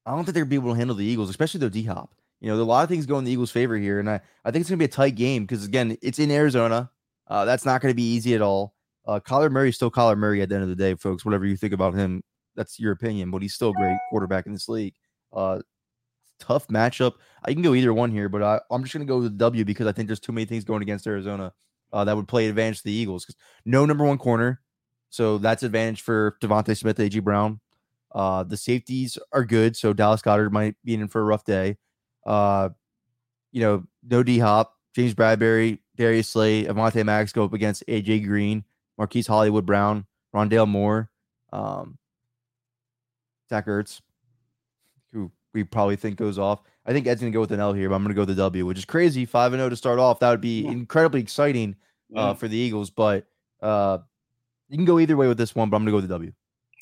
I don't think they're gonna be able to handle the Eagles, especially their D hop. You know, a lot of things go in the Eagles' favor here, and I, I think it's gonna be a tight game because again, it's in Arizona. Uh, that's not gonna be easy at all. Uh Kyler Murray is still Kyler Murray at the end of the day, folks. Whatever you think about him, that's your opinion, but he's still a great quarterback in this league. Uh tough matchup. I can go either one here, but I, I'm just going to go with W because I think there's too many things going against Arizona uh, that would play advantage to the Eagles. Because No number one corner, so that's advantage for DeVonta Smith, AJ Brown. Uh, the safeties are good, so Dallas Goedert might be in for a rough day. Uh, you know, no D Hop, James Bradberry, Darius Slay, Avonte Maddox go up against AJ Green, Marquise Hollywood Brown, Rondale Moore, um, Zach Ertz, who we probably think goes off. I think Ed's gonna go with an L here, but I'm gonna go with the W, which is crazy. Five and zero to start off. That would be Yeah. incredibly exciting uh, Yeah. for the Eagles. But uh, you can go either way with this one. But I'm gonna go with the W.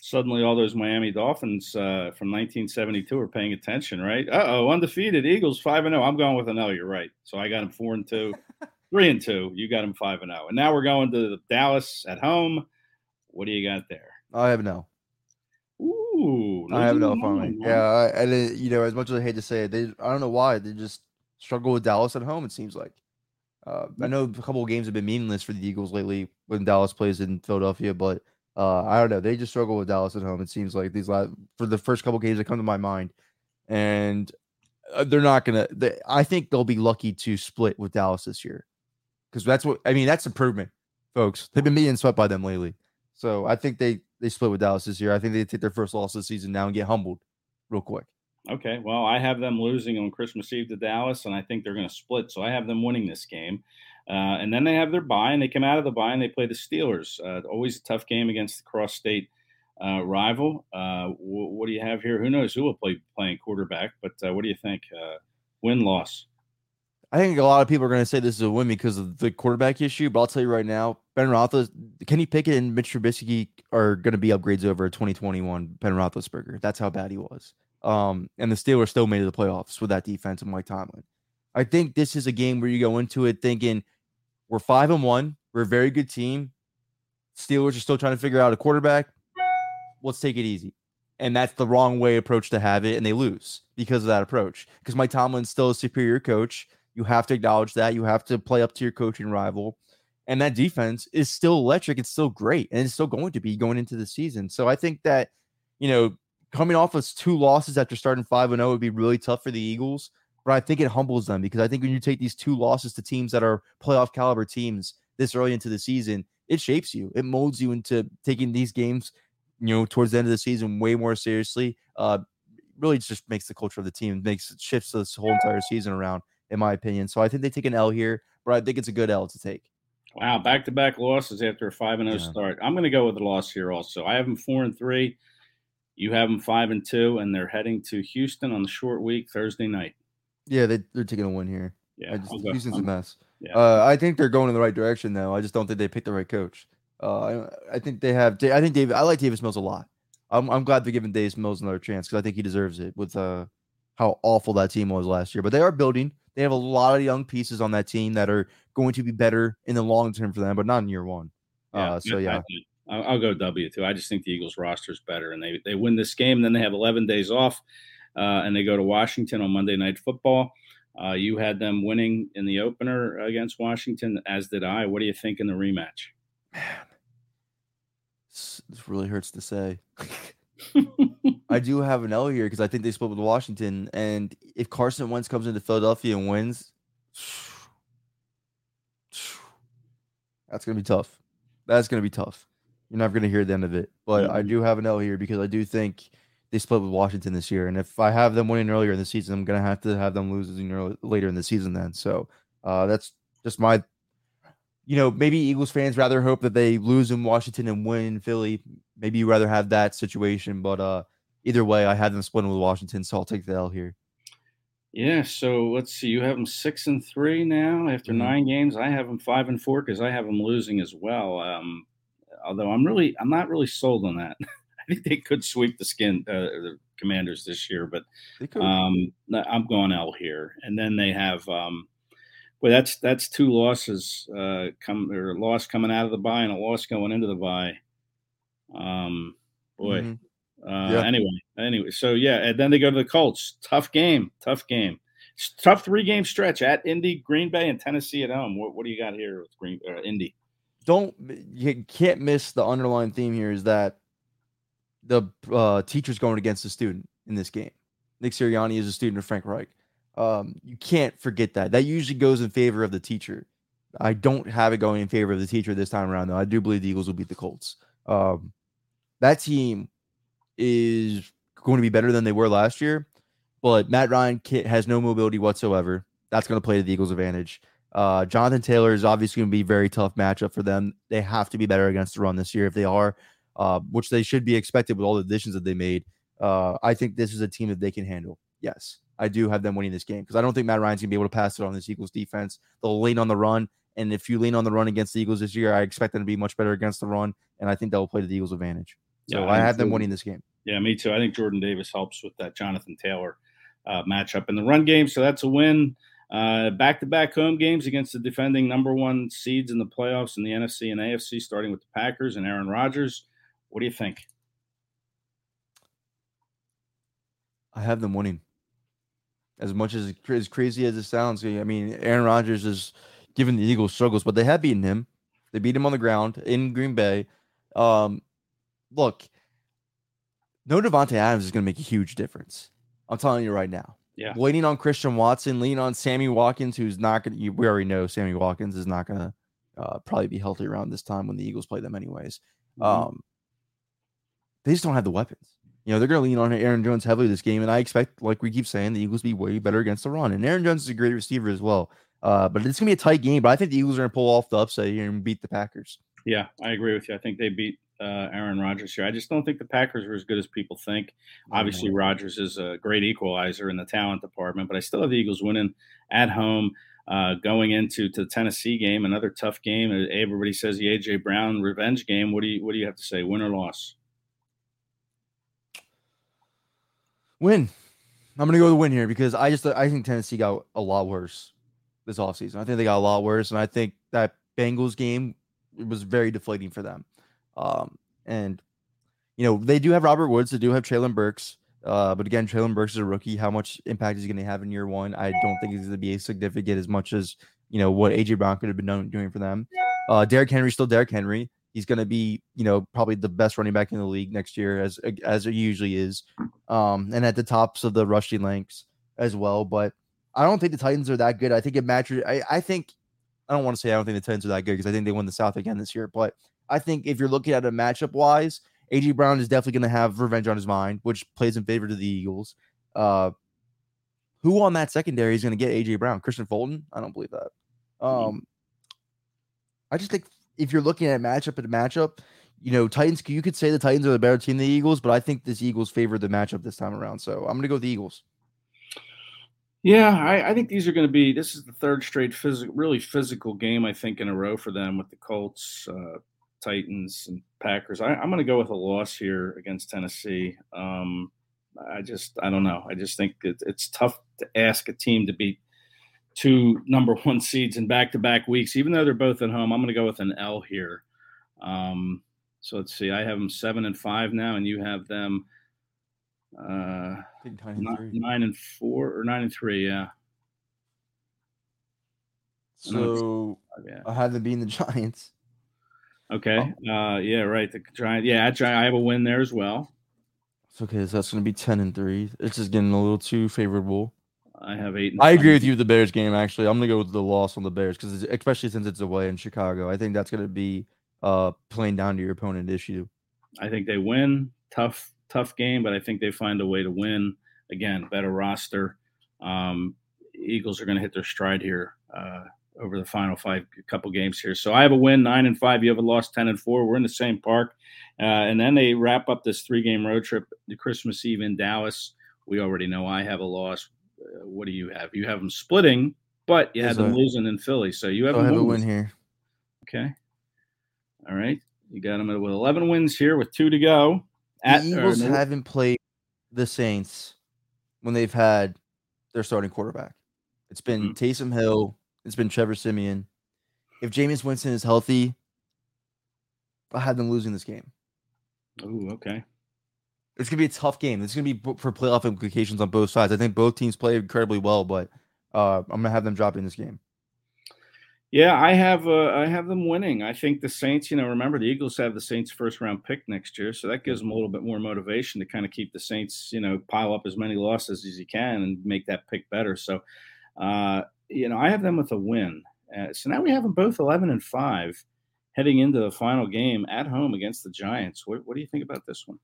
suddenly all those Miami Dolphins uh, from 1972 are paying attention, right? Uh oh, undefeated Eagles five and zero. I'm going with an L. You're right. So I got them four and two, three and two. You got them five and zero, and now we're going to Dallas at home. What do you got there? I have an L. Ooh, I have losing me. Yeah, I, and it, you know, as much as I hate to say it, they I don't know why they just struggle with Dallas at home. It seems like. Uh, I know a couple of games have been meaningless for the Eagles lately when Dallas plays in Philadelphia, but uh, I don't know. They just struggle with Dallas at home. It seems like these last for the first couple games that come to my mind, and uh, they're not gonna. They, I think they'll be lucky to split with Dallas this year, because that's what I mean. That's improvement, folks. They've been being swept by them lately, so I think they they split with Dallas this year. I think they take their first loss of the season now and get humbled real quick. Okay, well, I have them losing on Christmas Eve to Dallas, and I think they're going to split. So I have them winning this game. Uh, and then they have their bye, and they come out of the bye and they play the Steelers. Uh, always a tough game against the cross state uh, rival. Uh, wh- what do you have here? Who knows who will play playing quarterback? But uh, what do you think? Uh, win loss? I think a lot of people are going to say this is a win because of the quarterback issue, but I'll tell you right now, Ben Roethlis, Kenny Pickett, and Mitch Trubisky are going to be upgrades over 2021 Ben Roethlisberger. That's how bad he was. Um, and the Steelers still made the playoffs with that defense and Mike Tomlin. I think this is a game where you go into it thinking we're five and one, we're a very good team. Steelers are still trying to figure out a quarterback. Let's take it easy. And that's the wrong way approach to have it, and they lose because of that approach. Because Mike Tomlin's still a superior coach. You have to acknowledge that. You have to play up to your coaching rival. And that defense is still electric. It's still great. And it's still going to be going into the season. So I think that you know, coming off of two losses after starting 5 and 0 would be really tough for the Eagles. But I think it humbles them because I think when you take these two losses to teams that are playoff caliber teams this early into the season, it shapes you. It molds you into taking these games, you know, towards the end of the season way more seriously. Uh, really just makes the culture of the team, makes shifts this whole entire season around, in my opinion. So I think they take an L here, but I think it's a good L to take. Wow, back to back losses after a five and zero start. I'm going to go with the loss here. Also, I have them four and three. You have them five and two, and they're heading to Houston on the short week Thursday night. Yeah, they, they're taking a win here. Yeah, just, Houston's I'm, a mess. Yeah. Uh, I think they're going in the right direction, though. I just don't think they picked the right coach. Uh, I, I, think they have. I think David. I like Davis Mills a lot. I'm, I'm glad they're giving Davis Mills another chance because I think he deserves it with uh, how awful that team was last year. But they are building. They have a lot of young pieces on that team that are going to be better in the long term for them, but not in year one. Yeah, uh, so yeah. I'll, I'll go W too. I just think the Eagles roster is better, and they they win this game, and then they have 11 days off, uh, and they go to Washington on Monday Night Football. Uh, you had them winning in the opener against Washington, as did I. What do you think in the rematch? Man, this really hurts to say. I do have an L here because I think they split with Washington, and if Carson Wentz comes into Philadelphia and wins, that's gonna be tough. That's gonna be tough. You're never gonna hear the end of it. But mm-hmm. I do have an L here because I do think they split with Washington this year, and if I have them winning earlier in the season, I'm gonna have to have them losing early, later in the season. Then, so uh, that's just my, you know, maybe Eagles fans rather hope that they lose in Washington and win in Philly. Maybe you rather have that situation, but uh, either way, I had them splitting with Washington, so I'll take the L here. Yeah, so let's see. You have them six and three now after mm-hmm. nine games. I have them five and four because I have them losing as well. Um, although I'm really, I'm not really sold on that. I think they could sweep the skin uh, the Commanders this year, but um, I'm going L here. And then they have, um, well, that's that's two losses uh, come or a loss coming out of the bye and a loss going into the bye. Um, boy. Mm-hmm. Uh, yeah. Anyway, anyway, so yeah, and then they go to the Colts. Tough game, tough game, tough three game stretch at Indy, Green Bay, and Tennessee at home. What, what do you got here with Green uh, Indy? Don't you can't miss the underlying theme here is that the uh, teacher's going against the student in this game. Nick Sirianni is a student of Frank Reich. Um, you can't forget that. That usually goes in favor of the teacher. I don't have it going in favor of the teacher this time around, though. I do believe the Eagles will beat the Colts. Um, that team is going to be better than they were last year, but Matt Ryan has no mobility whatsoever. That's going to play to the Eagles' advantage. Uh, Jonathan Taylor is obviously going to be a very tough matchup for them. They have to be better against the run this year. If they are, uh, which they should be expected with all the additions that they made. Uh, I think this is a team that they can handle. Yes, I do have them winning this game because I don't think Matt Ryan's gonna be able to pass it on this Eagles defense. They'll lean on the run, and if you lean on the run against the Eagles this year, I expect them to be much better against the run, and I think that will play to the Eagles' advantage. So yeah, I, have them winning this game. Yeah, me too. I think Jordan Davis helps with that Jonathan Taylor uh, matchup in the run game, so that's a win. Back to back home games against the defending number one seeds in the playoffs in the NFC and AFC, starting with the Packers and Aaron Rodgers. What do you think? I have them winning. As much as as crazy as it sounds, I mean, Aaron Rodgers is giving the Eagles struggles, but they have beaten him. They beat him on the ground in Green Bay. Um, look, no Davante Adams is going to make a huge difference. I'm telling you right now. Yeah. Waiting on Christian Watson, leaning on Sammy Watkins, who's not going to, we already know Sammy Watkins is not going to uh, probably be healthy around this time when the Eagles play them, anyways. Mm-hmm. Um, they just don't have the weapons. You know, they're going to lean on Aaron Jones heavily this game, and I expect, like we keep saying, the Eagles be way better against the run. And Aaron Jones is a great receiver as well. Uh, but it's going to be a tight game. But I think the Eagles are going to pull off the upset here and beat the Packers. Yeah, I agree with you. I think they beat uh, Aaron Rodgers here. I just don't think the Packers are as good as people think. Obviously, Rodgers is a great equalizer in the talent department, but I still have the Eagles winning at home. Uh, going into to the Tennessee game, another tough game. Everybody says the AJ Brown revenge game. What do you what do you have to say? Win or loss? Win. I'm gonna go with the win here because I just I think Tennessee got a lot worse this offseason. I think they got a lot worse, and I think that Bengals game was very deflating for them. Um, and you know they do have Robert Woods, they do have Treylon Burks, uh, but again, Treylon Burks is a rookie. How much impact is he going to have in year one? I don't think he's going to be as significant as much as you know what AJ Brown could have been doing for them. Uh, Derrick Henry still Derrick Henry. He's going to be, you know, probably the best running back in the league next year, as as it usually is, um, and at the tops of the rushing ranks as well. But I don't think the Titans are that good. I think it matches. I, I think I don't want to say I don't think the Titans are that good because I think they won the South again this year. But I think if you're looking at a matchup wise, AJ Brown is definitely going to have revenge on his mind, which plays in favor to the Eagles. Uh, who on that secondary is going to get AJ Brown? Kristian Fulton? I don't believe that. Um, I just think if you're looking at matchup at matchup, you know, Titans, you could say the Titans are the better team than the Eagles, but I think this Eagles favor the matchup this time around. So I'm going to go with the Eagles. Yeah, I, I think these are going to be. This is the third straight physical, really physical game I think in a row for them with the Colts, uh, Titans, and Packers. I, am going to go with a loss here against Tennessee. Um, I just, I don't know. I just think it, it's tough to ask a team to beat two number one seeds in back to back weeks, even though they're both at home. I'm going to go with an L here. Um, so let's see. I have them seven and five now, and you have them uh, nine, nine, and four or nine and three. Yeah. So yeah. I have them being the Giants. Okay. Oh. Uh, yeah. Right. The Giant. Yeah. I have a win there as well. It's okay. So that's going to be ten and three. It's just getting a little too favorable. I have eight. I agree with you. The Bears game. Actually, I'm going to go with the loss on the Bears because especially since it's away in Chicago, I think that's going to be uh playing down to your opponent issue. I think they win. Tough, tough game, but I think they find a way to win. Again, better roster. Um, Eagles are going to hit their stride here uh, over the final five couple games here. So I have a win, nine and five. You have a loss, ten and four. We're in the same park, uh, and then they wrap up this three game road trip. The Christmas Eve in Dallas. We already know I have a loss. Uh, what do you have? You have them splitting, but you had them losing in Philly. So you have, have a win here. Okay. All right. You got them with 11 wins here with two to go. At, the Eagles haven't played the Saints when they've had their starting quarterback. It's been mm-hmm. Taysom Hill. It's been Trevor Siemian. If Jameis Winston is healthy, I have them losing this game. Oh, okay. It's gonna be a tough game. It's gonna be for playoff implications on both sides. I think both teams play incredibly well, but uh, I'm gonna have them dropping this game. Yeah, I have uh, I have them winning. I think the Saints, you know, remember the Eagles have the Saints first round pick next year, so that gives them a little bit more motivation to kind of keep the Saints, you know, pile up as many losses as you can and make that pick better. So, uh, you know, I have them with a win. Uh, so now we have them both eleven and five, heading into the final game at home against the Giants. What, what do you think about this one?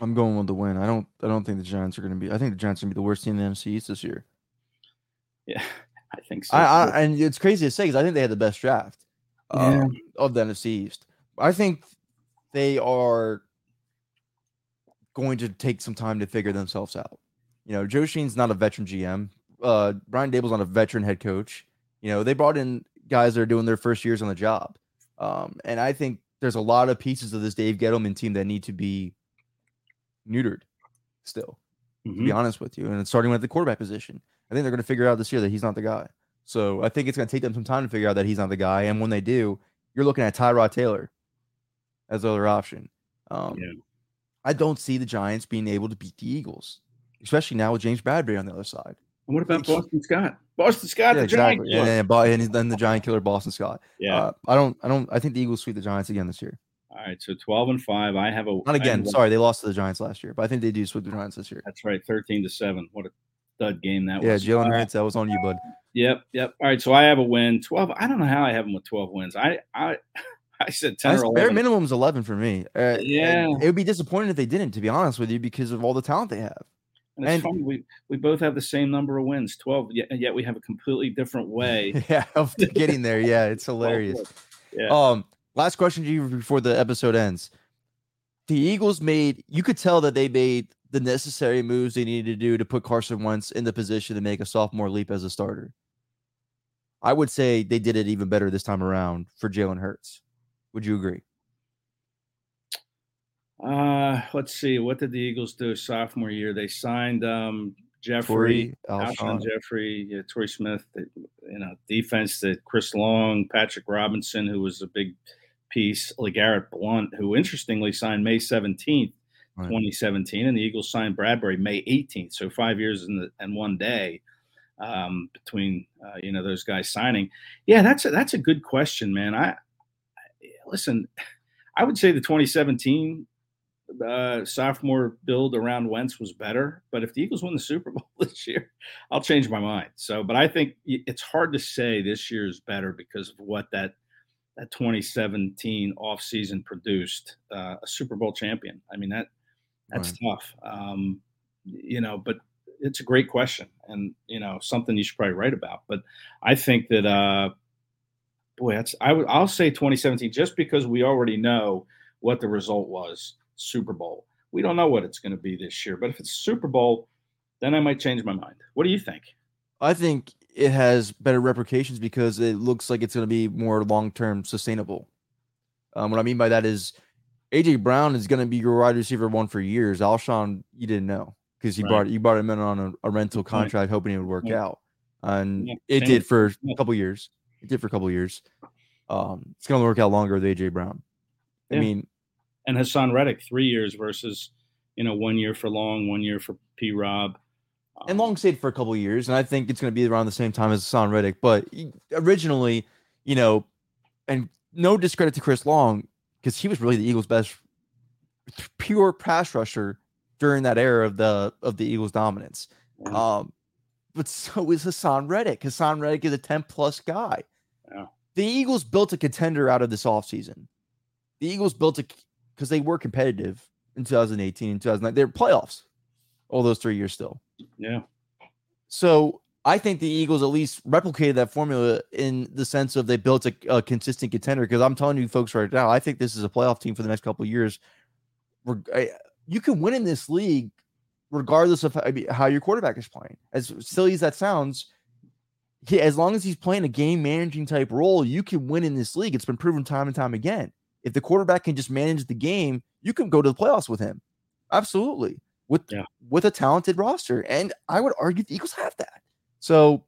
I'm going with the win. I don't I don't think the Giants are going to be. I think the Giants are going to be the worst team in the NFC East this year. Yeah. I think so. I, I, and it's crazy to say because I think they had the best draft um, yeah. of the NFC East. I think they are going to take some time to figure themselves out. You know, Joe Schoen's not a veteran GM. Uh, Brian Daboll's on a veteran head coach. You know, they brought in guys that are doing their first years on the job. Um, and I think there's a lot of pieces of this Dave Gettleman team that need to be neutered still, mm-hmm. to be mm-hmm. honest with you. And it's starting with the quarterback position. I think they're going to figure out this year that he's not the guy. So I think it's going to take them some time to figure out that he's not the guy. And when they do, you're looking at Tyrod Taylor as the other option. Um, yeah. I don't see the Giants being able to beat the Eagles, especially now with James Bradberry on the other side. And what about Boston Scott? Boston Scott, yeah, the exactly. Giant killer. Yeah, yeah. and then the Giant killer, Boston Scott. Yeah, uh, I don't, I don't, I think the Eagles sweep the Giants again this year. All right, so twelve and five. I have a not again. Sorry, they lost to the Giants last year, but I think they do sweep the Giants this year. That's right, thirteen to seven. What a stud game that yeah, was. Yeah, Jalen Hurts, that was on you, bud. Yep, yep. All right, so I have a win. Twelve. I don't know how I have them with twelve wins. I, I, I said ten That's, or eleven. Bare minimum is eleven for me. Uh, yeah, it would be disappointing if they didn't. To be honest with you, because of all the talent they have. And it's and, funny. We we both have the same number of wins, twelve. Yet, yet we have a completely different way. yeah, of getting there. Yeah, it's hilarious. yeah. Um, last question to you before the episode ends. The Eagles made. You could tell that they made the necessary moves they needed to do to put Carson Wentz in the position to make a sophomore leap as a starter. I would say they did it even better this time around for Jalen Hurts. Would you agree? Uh, let's see. What did the Eagles do sophomore year? They signed um, Jeffery, Alshon Jeffery, yeah, Torrey Smith. you know, defense that Chris Long, Patrick Robinson, who was a big piece, LeGarrette Blunt, who interestingly signed May 17th 2017, and the Eagles signed Bradberry May 18th. So five years in the, and one day um, between uh, you know those guys signing. Yeah, that's a, that's a good question, man. I listen. I would say the 2017 uh, sophomore build around Wentz was better. But if the Eagles win the Super Bowl this year, I'll change my mind. So, but I think it's hard to say this year is better because of what that that 2017 offseason produced uh, a Super Bowl champion. I mean that that's right. tough. Um, you know, but it's a great question and you know something you should probably write about. But I think that uh, boy, that's I would I'll say 2017 just because we already know what the result was Super Bowl. We don't know what it's going to be this year, but if it's Super Bowl, then I might change my mind. What do you think? I think it has better replications because it looks like it's going to be more long term sustainable. Um, what I mean by that is AJ Brown is going to be your wide receiver one for years. Alshon, you didn't know because you right. brought you brought him in on a, a rental contract, right. hoping it would work yeah. out, and yeah. it did for a couple years. It did for a couple years. Um, it's going to work out longer with AJ Brown. I mean, and Haason Reddick three years versus you know one year for Long, one year for P. Rob. Um, and Long stayed for a couple years, and I think it's going to be around the same time as Haason Reddick. But originally, you know, and no discredit to Chris Long because he was really the Eagles' best pure pass rusher during that era of the of the Eagles' dominance. Um, but so is Haason Reddick. Haason Reddick is a 10 plus guy. Yeah. The Eagles built a contender out of this offseason. The Eagles built a because they were competitive in 2018 and 2009. They're playoffs all those three years still. Yeah. So I think the Eagles at least replicated that formula in the sense of they built a, a consistent contender. Because I'm telling you, folks, right now, I think this is a playoff team for the next couple of years. You can win in this league regardless of how your quarterback is playing. As silly as that sounds, he, as long as he's playing a game managing type role, you can win in this league. It's been proven time and time again. If the quarterback can just manage the game, you can go to the playoffs with him. Absolutely. With yeah. with a talented roster. And I would argue the Eagles have that. So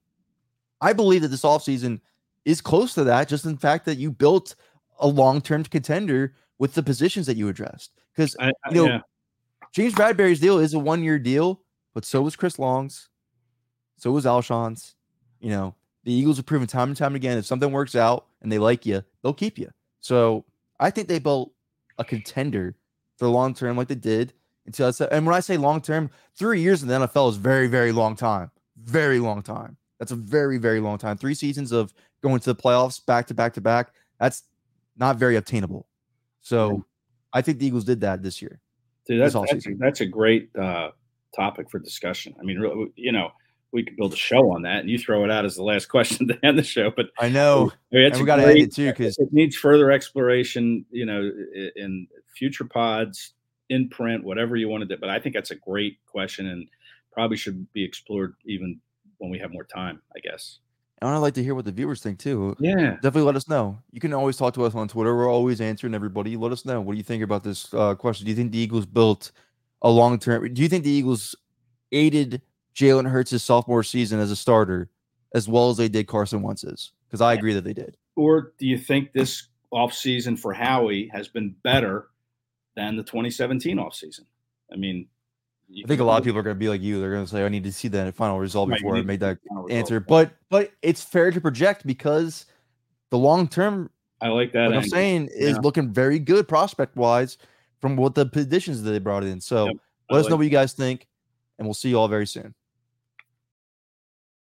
I believe that this offseason is close to that, just in the fact that you built a long-term contender with the positions that you addressed. Because you know, yeah. James Bradberry's deal is a one-year deal, but so was Chris Long's, so was Alshon's. You know, the Eagles have proven time and time again if something works out and they like you, they'll keep you. So I think they built a contender for long term, like they did until and when I say long term, three years in the NFL is very, very long time. Very long time. That's a very, very long time. Three seasons of going to the playoffs back to back to back. That's not very obtainable. So I think the Eagles did that this year. Dude, that's, that's, a, that's a great uh, topic for discussion. I mean, you know, we could build a show on that, and you throw it out as the last question to end the show. But I know I mean, we got to end it too because it needs further exploration. You know, in future pods, in print, whatever you want to do. But I think that's a great question, and probably should be explored even when we have more time. I guess. and I would like to hear what the viewers think too. Yeah, definitely let us know. You can always talk to us on Twitter. We're always answering everybody. Let us know. What do you think about this uh, question? Do you think the Eagles built a long term? Do you think the Eagles aided Jalen Hurts' sophomore season as a starter as well as they did Carson Wentz's? Because I agree that they did. Or do you think this offseason for Howie has been better than the 2017 offseason? I mean, I think a lot of people are going to be like you. They're going to say, "I need to see the final result right, before I make that answer." But but it's fair to project because the long term. I like that. I'm saying is yeah. looking very good prospect wise from what the positions that they brought in. So yep. let us like know what you guys think, and we'll see you all very soon.